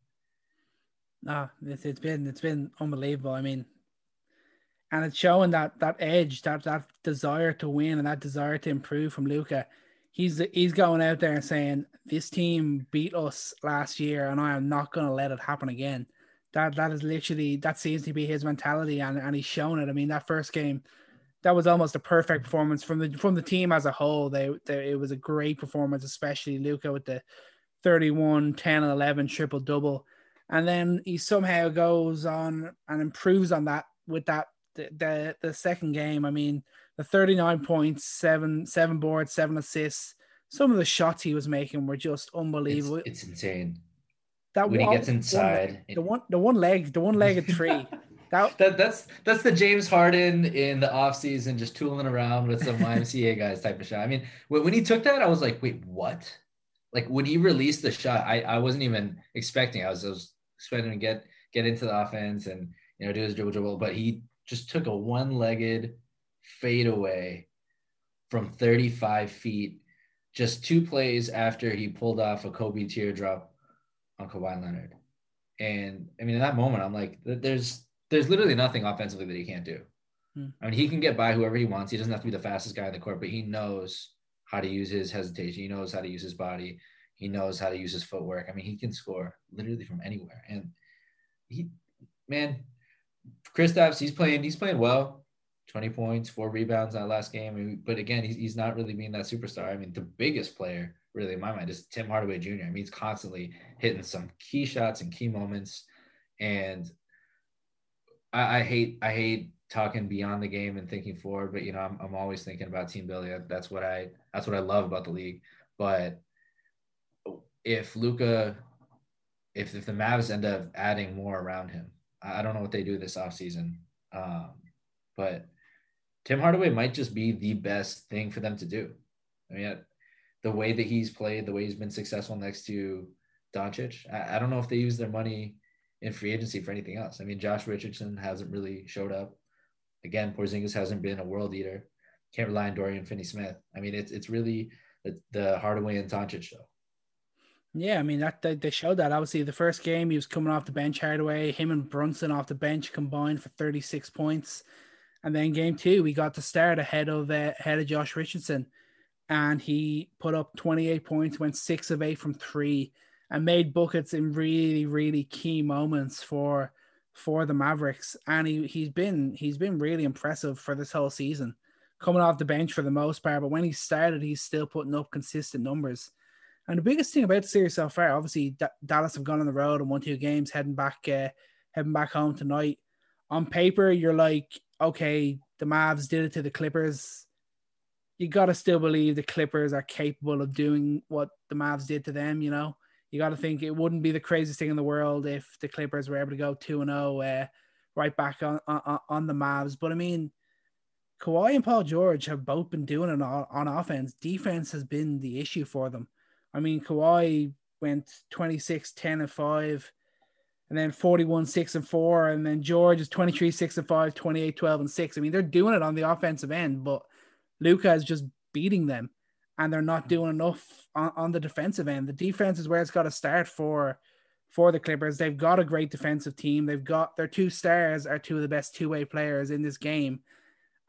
No, it's, it's been it's been unbelievable. I mean, and it's showing that that edge, that that desire to win, and that desire to improve from Luka. He's he's going out there and saying, "This team beat us last year, and I am not going to let it happen again." That that is literally that seems to be his mentality, and and he's shown it. I mean, that first game, that was almost a perfect performance from the from the team as a whole. They, they it was a great performance, especially Luka with the 31, 10, and 11 triple double and then he somehow goes on and improves on that with that the the, the second game. I mean, the 39 points, seven seven boards, seven assists. Some of the shots he was making were just unbelievable. It's, it's insane. That when one, he gets inside, one, the one the one leg, the one legged tree. That, that, that's that's the James Harden in the offseason just tooling around with some YMCA guys type of shot. I mean, when, when he took that, I was like, wait, what? Like when he released the shot, I, I wasn't even expecting. I was, I was expect him to get get into the offense and you know do his dribble dribble, but he just took a one-legged fadeaway from 35 feet, just two plays after he pulled off a Kobe teardrop on Kawhi Leonard. And I mean, in that moment, I'm like, there's there's literally nothing offensively that he can't do. Hmm. I mean, he can get by whoever he wants. He doesn't have to be the fastest guy in the court, but he knows how to use his hesitation. He knows how to use his body. He knows how to use his footwork. I mean, he can score literally from anywhere. And he, man, Kristaps, he's playing. He's playing well. 20 points, four rebounds that last game. But again, he's, he's not really being that superstar. I mean, the biggest player, really, in my mind, is Tim Hardaway Jr. I mean, he's constantly hitting some key shots and key moments. And I, I hate, I hate talking beyond the game and thinking forward, but you know, I'm, I'm always thinking about team building. That's what I, that's what I love about the league. But if Luka, if, if the Mavs end up adding more around him, I don't know what they do this offseason. Um, but Tim Hardaway might just be the best thing for them to do. I mean, the way that he's played, the way he's been successful next to Doncic, I, I don't know if they use their money in free agency for anything else. I mean, Josh Richardson hasn't really showed up. Again, Porzingis hasn't been a world eater. Can't rely on Dorian Finney-Smith. I mean, it's it's really the, the Hardaway and Doncic show. Yeah, I mean that they, they showed that. Obviously, the first game he was coming off the bench Hardaway, him and Brunson off the bench combined for 36 points. And then game two, we got to start ahead of uh, ahead of Josh Richardson, and he put up 28 points, went six of eight from three, and made buckets in really really key moments for for the Mavericks. And he he's been he's been really impressive for this whole season, coming off the bench for the most part. But when he started, he's still putting up consistent numbers. And the biggest thing about the series so far, obviously, D- Dallas have gone on the road and won two games, heading back, uh, heading back home tonight. On paper, you're like, okay, the Mavs did it to the Clippers. You got to still believe the Clippers are capable of doing what the Mavs did to them. You know, you got to think it wouldn't be the craziest thing in the world if the Clippers were able to go two and zero uh, right back on, on on the Mavs. But I mean, Kawhi and Paul George have both been doing it on, on offense. Defense has been the issue for them. I mean, Kawhi went 26, 10, and 5 and then 41 6 and 4 and then george is 23 6 and 5 28 12 and 6 i mean they're doing it on the offensive end but Luka is just beating them and they're not doing enough on, on the defensive end. The defense is where it's got to start for for the clippers. They've got a great defensive team. They've got their two stars are two of the best two-way players in this game.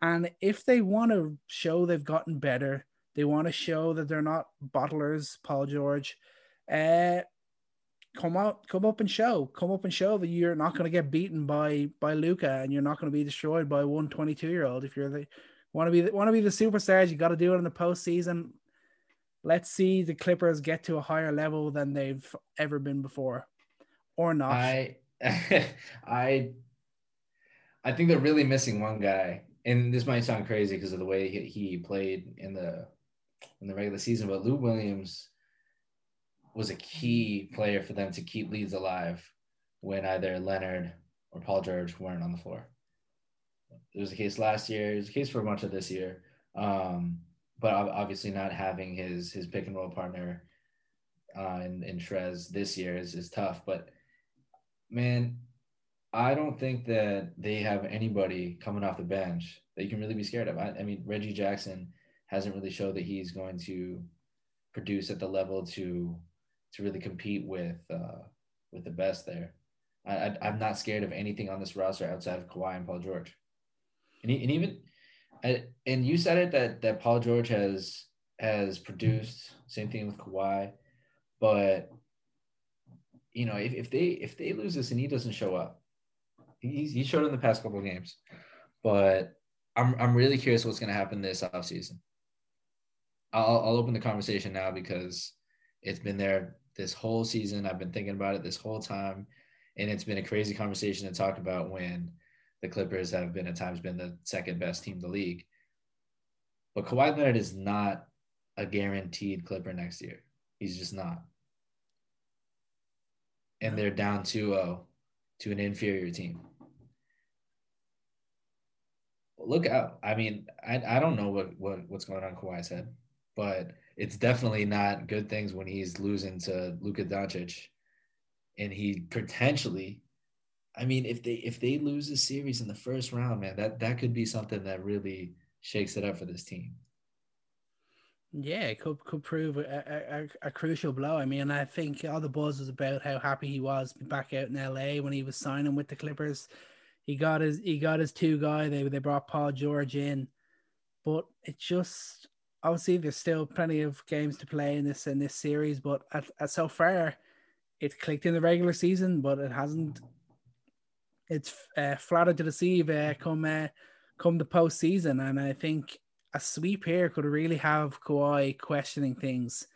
And if they want to show they've gotten better they want to show that they're not bottlers paul george uh, come out, come up and show, come up and show that you're not going to get beaten by by Luka, and you're not going to be destroyed by one 22 year old. If you're the want to be want to be the superstars, you got to do it in the postseason. Let's see the Clippers get to a higher level than they've ever been before, or not. I I I think they're really missing one guy, and this might sound crazy because of the way he, he played in the in the regular season, but Lou Williams was a key player for them to keep leads alive when either Leonard or Paul George weren't on the floor. It was the case last year. It was the case for much of this year. Um, but obviously not having his his pick and roll partner uh, in, in Trez this year is, is tough. But man, I don't think that they have anybody coming off the bench that you can really be scared of. I, I mean, Reggie Jackson hasn't really showed that he's going to produce at the level to to really compete with uh, with the best there. I, I am not scared of anything on this roster outside of Kawhi and Paul George, and, he, and even and you said it that that Paul George has has produced same thing with Kawhi, but you know if, if they if they lose this and he doesn't show up, he's he showed in the past couple of games, but I'm I'm really curious what's going to happen this offseason. I'll I'll open the conversation now because it's been there this whole season. I've been thinking about it this whole time, and it's been a crazy conversation to talk about when the Clippers have been at times been the second best team in the league. But Kawhi Leonard is not a guaranteed Clipper next year. He's just not. And they're down 2-0 to an inferior team. Look out. I mean, I, I don't know what, what what's going on Kawhi's head, but it's definitely not good things when he's losing to Luka Doncic, and he potentially, I mean, if they if they lose a series in the first round, man, that that could be something that really shakes it up for this team. Yeah, it could could prove a, a, a, crucial blow. I mean, I think all the buzz was about how happy he was back out in LA when he was signing with the Clippers. He got his he got his two guy. They they brought Paul George in, but it just obviously there's still plenty of games to play in this in this series, but at, at so far, it clicked in the regular season, but it hasn't. It's uh, flattered to deceive uh, come uh, come the postseason. And I think a sweep here could really have Kawhi questioning things.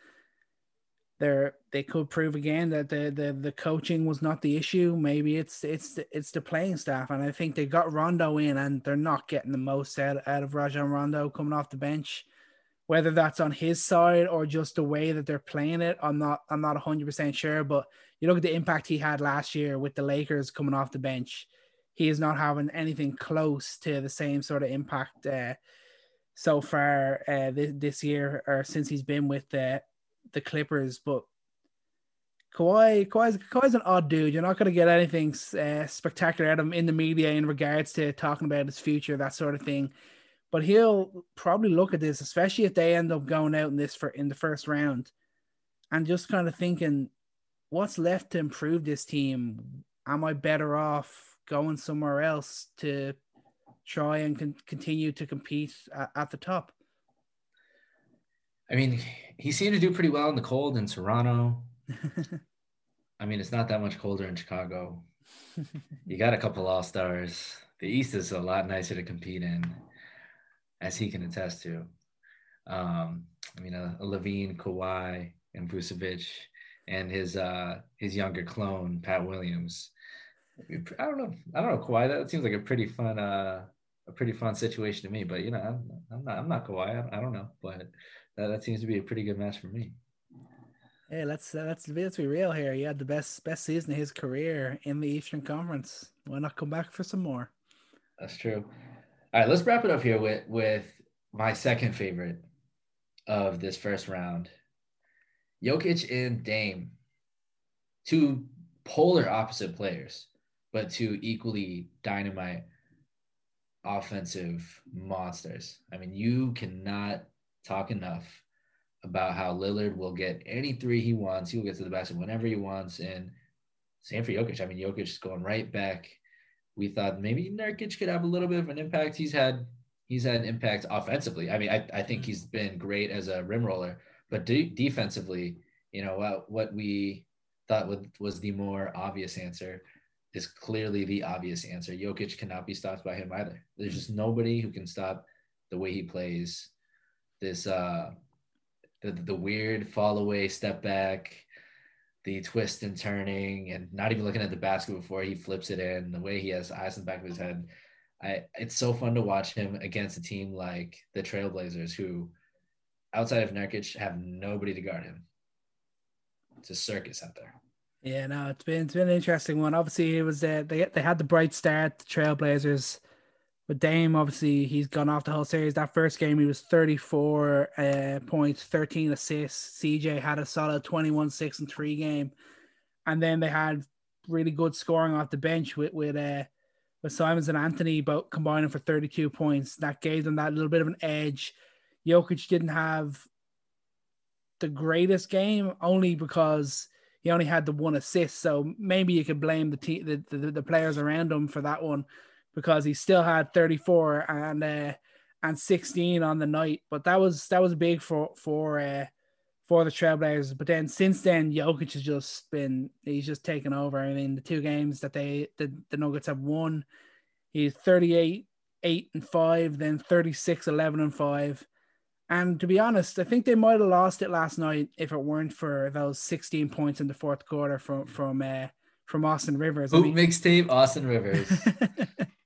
There, they could prove again that the, the the coaching was not the issue. Maybe it's it's the, it's the playing staff, and I think they got Rondo in, and they're not getting the most out, out of Rajon Rondo coming off the bench. Whether that's on his side or just the way that they're playing it, I'm not I'm not 100 percent sure. But you look at the impact he had last year with the Lakers coming off the bench, he is not having anything close to the same sort of impact uh, so far uh, this, this year or since he's been with the the Clippers. But Kawhi, Kawhi's, Kawhi's an odd dude. You're not going to get anything uh, spectacular out of him in the media in regards to talking about his future, that sort of thing. But he'll probably look at this, especially if they end up going out in this for in the first round, and just kind of thinking, what's left to improve this team? Am I better off going somewhere else to try and con- continue to compete at, at the top. I mean, he seemed to do pretty well in the cold in Toronto. I mean, it's not that much colder in Chicago. you got a couple all stars. The East is a lot nicer to compete in, as he can attest to. Um, I mean, a LaVine, Kawhi, and Vucevic, and his uh, his younger clone Pat Williams. I don't know. I don't know Kawhi. That seems like a pretty fun, uh, a pretty fun situation to me. But you know, I'm, I'm not, I'm not Kawhi. I, I don't know, but that, that, seems to be a pretty good match for me. Hey, let's uh, let's let's be real here. He had the best best season of his career in the Eastern Conference. Why not come back for some more? That's true. All right, let's wrap it up here with with my second favorite of this first round. Jokic and Dame, two polar opposite players but two equally dynamite offensive monsters. I mean, you cannot talk enough about how Lillard will get any three he wants. He will get to the basket whenever he wants. And same for Jokic. I mean, Jokic is going right back. We thought maybe Nurkic could have a little bit of an impact. He's had he's had an impact offensively. I mean, I, I think he's been great as a rim roller, but de- defensively, you know, what, what we thought was the more obvious answer is clearly the obvious answer. Jokic cannot be stopped by him either. There's just nobody who can stop the way he plays. This uh the the weird fall away, step back, the twist and turning, and not even looking at the basket before he flips it in. The way he has eyes in the back of his head. I it's so fun to watch him against a team like the Trailblazers, who outside of Nurkic have nobody to guard him. It's a circus out there. Yeah, no, it's been it's been an interesting one. Obviously, it was uh, they they had the bright start, the Trailblazers. But Dame, obviously, he's gone off the whole series. That first game, he was 34 uh, points, 13 assists. CJ had a solid 21, 6, and 3 game. And then they had really good scoring off the bench with with uh, with Simons and Anthony both combining for 32 points. That gave them that little bit of an edge. Jokic didn't have the greatest game only because he only had the one assist. So maybe you could blame the team, the, the, the players around him for that one, because he still had 34 and uh, and 16 on the night. But that was that was big for for uh, for the Trailblazers. But then since then, Jokic has just been he's just taken over. I mean, the two games that they the, the Nuggets have won, he's 38, 8 and 5, then 36, 11 and 5 and to be honest, I think they might have lost it last night if it weren't for those 16 points in the fourth quarter from from uh, from Austin Rivers. Boot I mean, mixtape Austin Rivers.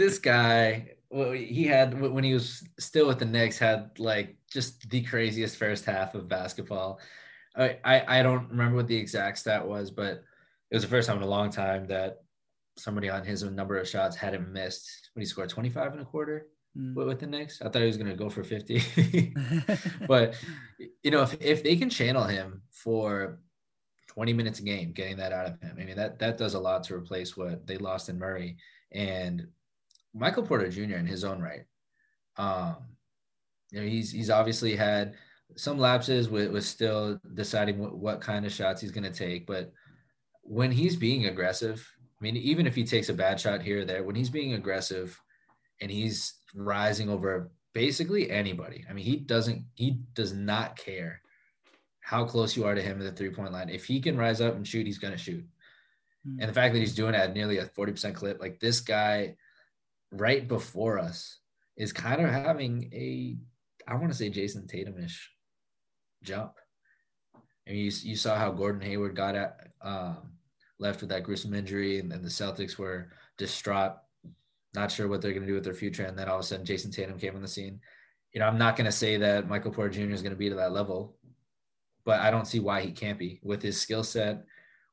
this guy, he had when he was still with the Knicks, had like just the craziest first half of basketball. I, I, I don't remember what the exact stat was, but it was the first time in a long time that somebody on his number of shots hadn't missed when he scored 25 and a quarter mm. with, with the Knicks. I thought he was going to go for 50. but, you know, if, if they can channel him for 20 minutes a game, getting that out of him, I mean, that, that does a lot to replace what they lost in Murray. And Michael Porter Jr. in his own right. Um, you know, he's he's obviously had some lapses with, with still deciding what, what kind of shots he's going to take. But when he's being aggressive, I mean, even if he takes a bad shot here or there, when he's being aggressive and he's rising over basically anybody. I mean, he doesn't he does not care how close you are to him at the three point line. If he can rise up and shoot, he's going to shoot. Mm-hmm. And the fact that he's doing it at nearly a 40% clip, like this guy, right before us is kind of having a, I want to say Jayson Tatum-ish jump. I mean, you, you saw how Gordon Hayward got at, um, left with that gruesome injury, and then the Celtics were distraught, not sure what they're going to do with their future. And then all of a sudden, Jayson Tatum came on the scene. You know, I'm not going to say that Michael Porter Jr. is going to be to that level, but I don't see why he can't be with his skill set,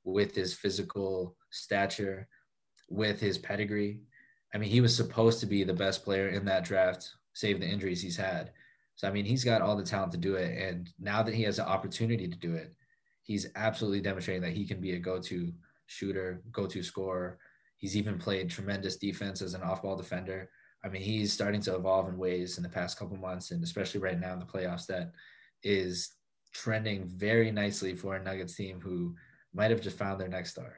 with his physical stature, with his pedigree. I mean, he was supposed to be the best player in that draft, save the injuries he's had. So, I mean, he's got all the talent to do it. And now that he has the opportunity to do it, he's absolutely demonstrating that he can be a go to shooter, go to scorer. He's even played tremendous defense as an off ball defender. I mean, he's starting to evolve in ways in the past couple months, and especially right now in the playoffs, that is trending very nicely for a Nuggets team who might have just found their next star.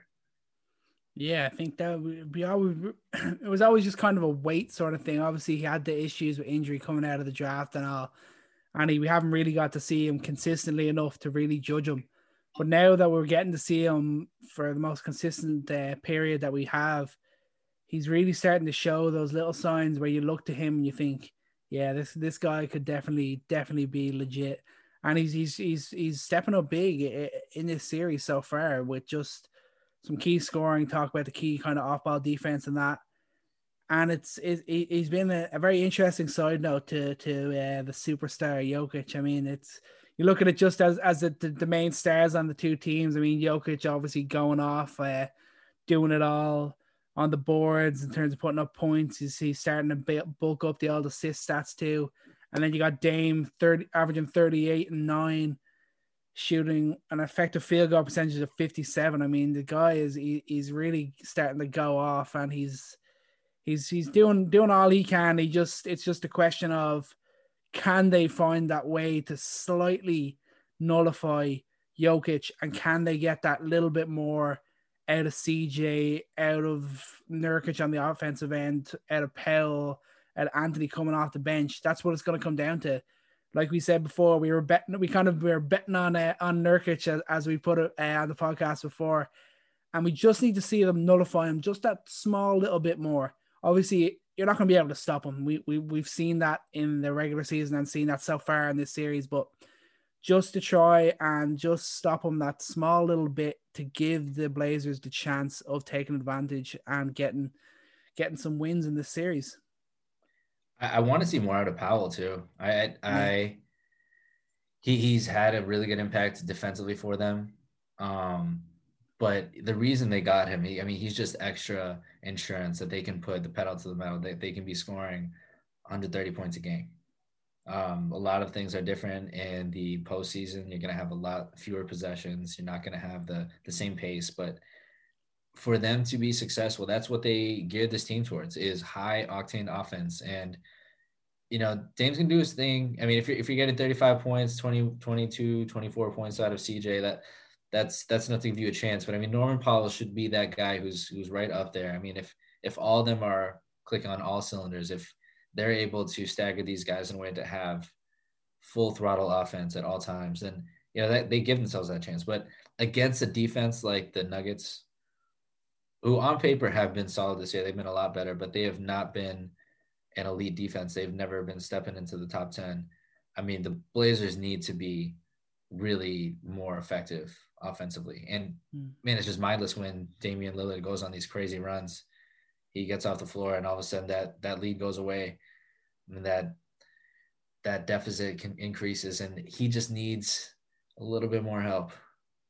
Yeah, I think that we always it was always just kind of a weight sort of thing. Obviously, he had the issues with injury coming out of the draft and all, and he, we haven't really got to see him consistently enough to really judge him. But now that we're getting to see him for the most consistent uh, period that we have, he's really starting to show those little signs where you look to him and you think, yeah, this this guy could definitely definitely be legit. And he's he's he's he's stepping up big in this series so far with just some key scoring. Talk about the key kind of off ball defense and that. And it's it, he's been a, a very interesting side note to to uh, the superstar Jokic. I mean, it's you look at it just as as the, the, main stars on the two teams. I mean, Jokic obviously going off, uh, doing it all on the boards in terms of putting up points. He's, he's starting to bulk up the all assist stats too. And then you got Dame 30 averaging 38 and 9 shooting an effective field goal percentage of 57. I mean, the guy is he, he's really starting to go off and he's he's he's doing doing all he can. He just it's just a question of can they find that way to slightly nullify Jokic and can they get that little bit more out of CJ, out of Nurkic on the offensive end, out of out of Anthony coming off the bench? That's what it's going to come down to. Like we said before, we were betting, we kind of we were betting on uh, on Nurkic as, as we put it uh, on the podcast before, and we just need to see them nullify him just that small little bit more. Obviously, you're not going to be able to stop him. We, we, we've seen that in the regular season and seen that so far in this series, but just to try and just stop him that small little bit to give the Blazers the chance of taking advantage and getting getting some wins in this series. I, I want to see more out of Powell too. I I he he's had a really good impact defensively for them. Um, but the reason they got him, he, I mean, he's just extra insurance that they can put the pedal to the metal. That they can be scoring 130 points a game. Um, a lot of things are different in the postseason. You're going to have a lot fewer possessions. You're not going to have the the same pace, but for them to be successful, that's what they geared this team towards is high octane offense. And, you know, Dame's gonna do his thing. I mean, if you're, if you're getting 35 points, 20, 22, 24 points out of CJ, that that's that's not to give you a chance. But I mean, Norman Powell should be that guy who's who's right up there. I mean, if if all of them are clicking on all cylinders, if they're able to stagger these guys in a way to have full throttle offense at all times, then you know that they give themselves that chance. But against a defense like the Nuggets, who on paper have been solid this year, they've been a lot better, but they have not been an elite defense. They've never been stepping into the top ten. I mean, the Blazers need to be really more effective offensively. And mm. man, it's just mindless when Damian Lillard goes on these crazy runs. He gets off the floor, and all of a sudden that that lead goes away, and that that deficit can increases, and he just needs a little bit more help.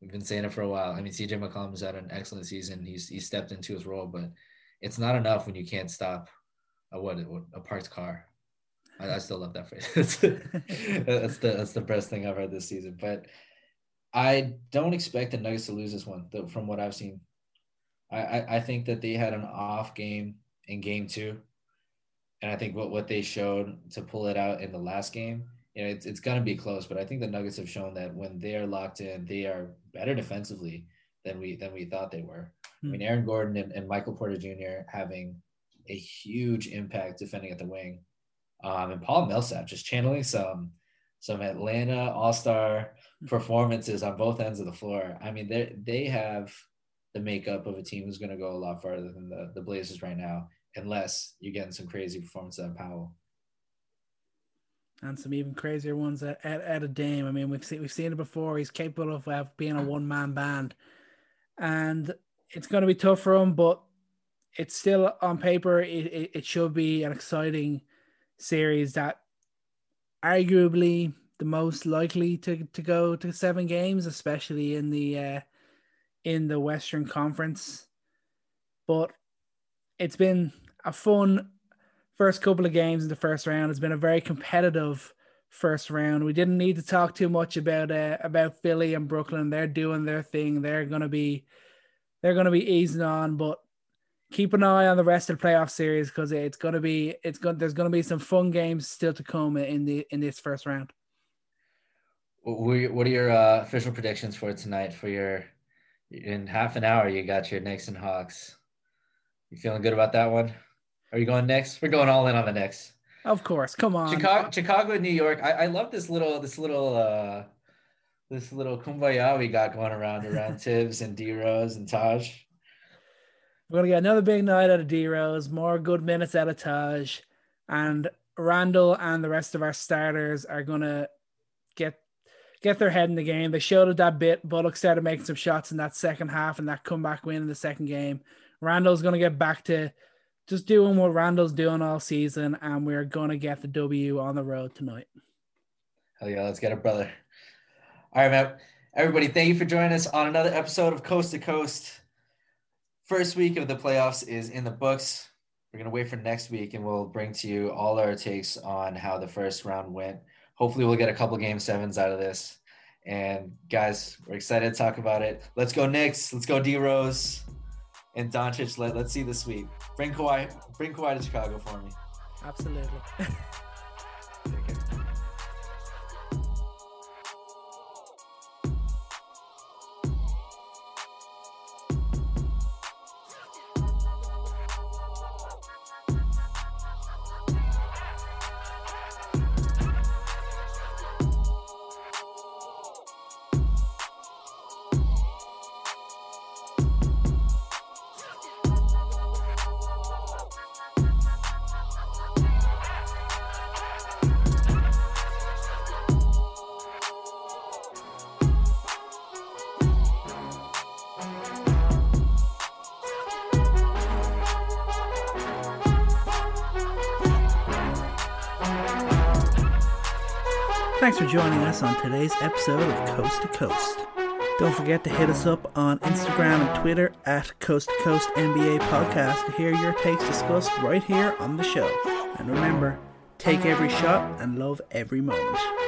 We've been saying it for a while. I mean, CJ McCollum's had an excellent season. He's he stepped into his role, but it's not enough when you can't stop a what a parked car. I, I still love that phrase. that's the that's the best thing I've heard this season. But I don't expect the Nuggets to lose this one, though, from what I've seen. I, I, I think that they had an off game in game two. And I think what, what they showed to pull it out in the last game, you know, it's, it's going to be close, but I think the Nuggets have shown that when they are locked in, they are better defensively than we than we thought they were. Hmm. I mean, Aaron Gordon and, and Michael Porter Jr. having a huge impact defending at the wing. Um, and Paul Millsap just channeling some some Atlanta All Star performances on both ends of the floor. I mean, they they have the makeup of a team who's going to go a lot farther than the, the Blazers right now. unless you're getting some crazy performance out of Powell. And some even crazier ones at, at, at a Dame. I mean, we've seen we've seen it before. He's capable of uh, being a one man band, and it's going to be tough for him. But it's still on paper. It, it, it should be an exciting series that arguably the most likely to, to go to seven games, especially in the uh, in the Western Conference. But it's been a fun first couple of games in the first round. It's been a very competitive first round. We didn't need to talk too much about uh, about Philly and Brooklyn. They're doing their thing. They're gonna be they're gonna be easing on, but keep an eye on the rest of the playoff series because it's gonna be it's going there's gonna be some fun games still to come in the in this first round. What are your uh, official predictions for tonight? For your in half an hour, you got your Knicks and Hawks. You feeling good about that one? Are you going Knicks? We're going all in on the Knicks. Of course, come on. Chicago, Chicago, New York. I, I love this little, this little, uh, this little kumbaya we got going around around Thibs and D Rose and Taj. We're gonna get another big night out of D Rose, more good minutes out of Taj, and Randle and the rest of our starters are gonna get get their head in the game. They showed it that bit. Bullock started making some shots in that second half and that comeback win in the second game. Randle's going to get back to just doing what Randle's doing all season, and we're to get the W on the road tonight. Hell yeah, let's get it, brother. All right, man. Everybody, thank you for joining us on another episode of Coast to Coast. First week of the playoffs is in the books. We're to wait for next week and we'll bring to you all our takes on how the first round went hopefully we'll get a couple game sevens out of this. And guys, we're excited to talk about it. Let's go Knicks. Let's go D Rose and Doncic. Let, let's see this week. Bring Kawhi, bring Kawhi to Chicago for me. Absolutely. us on today's episode of Coast to Coast. Don't forget to hit us up on Instagram and Twitter at Coast to Coast NBA Podcast to hear your takes discussed right here on the show. And remember, take every shot and love every moment.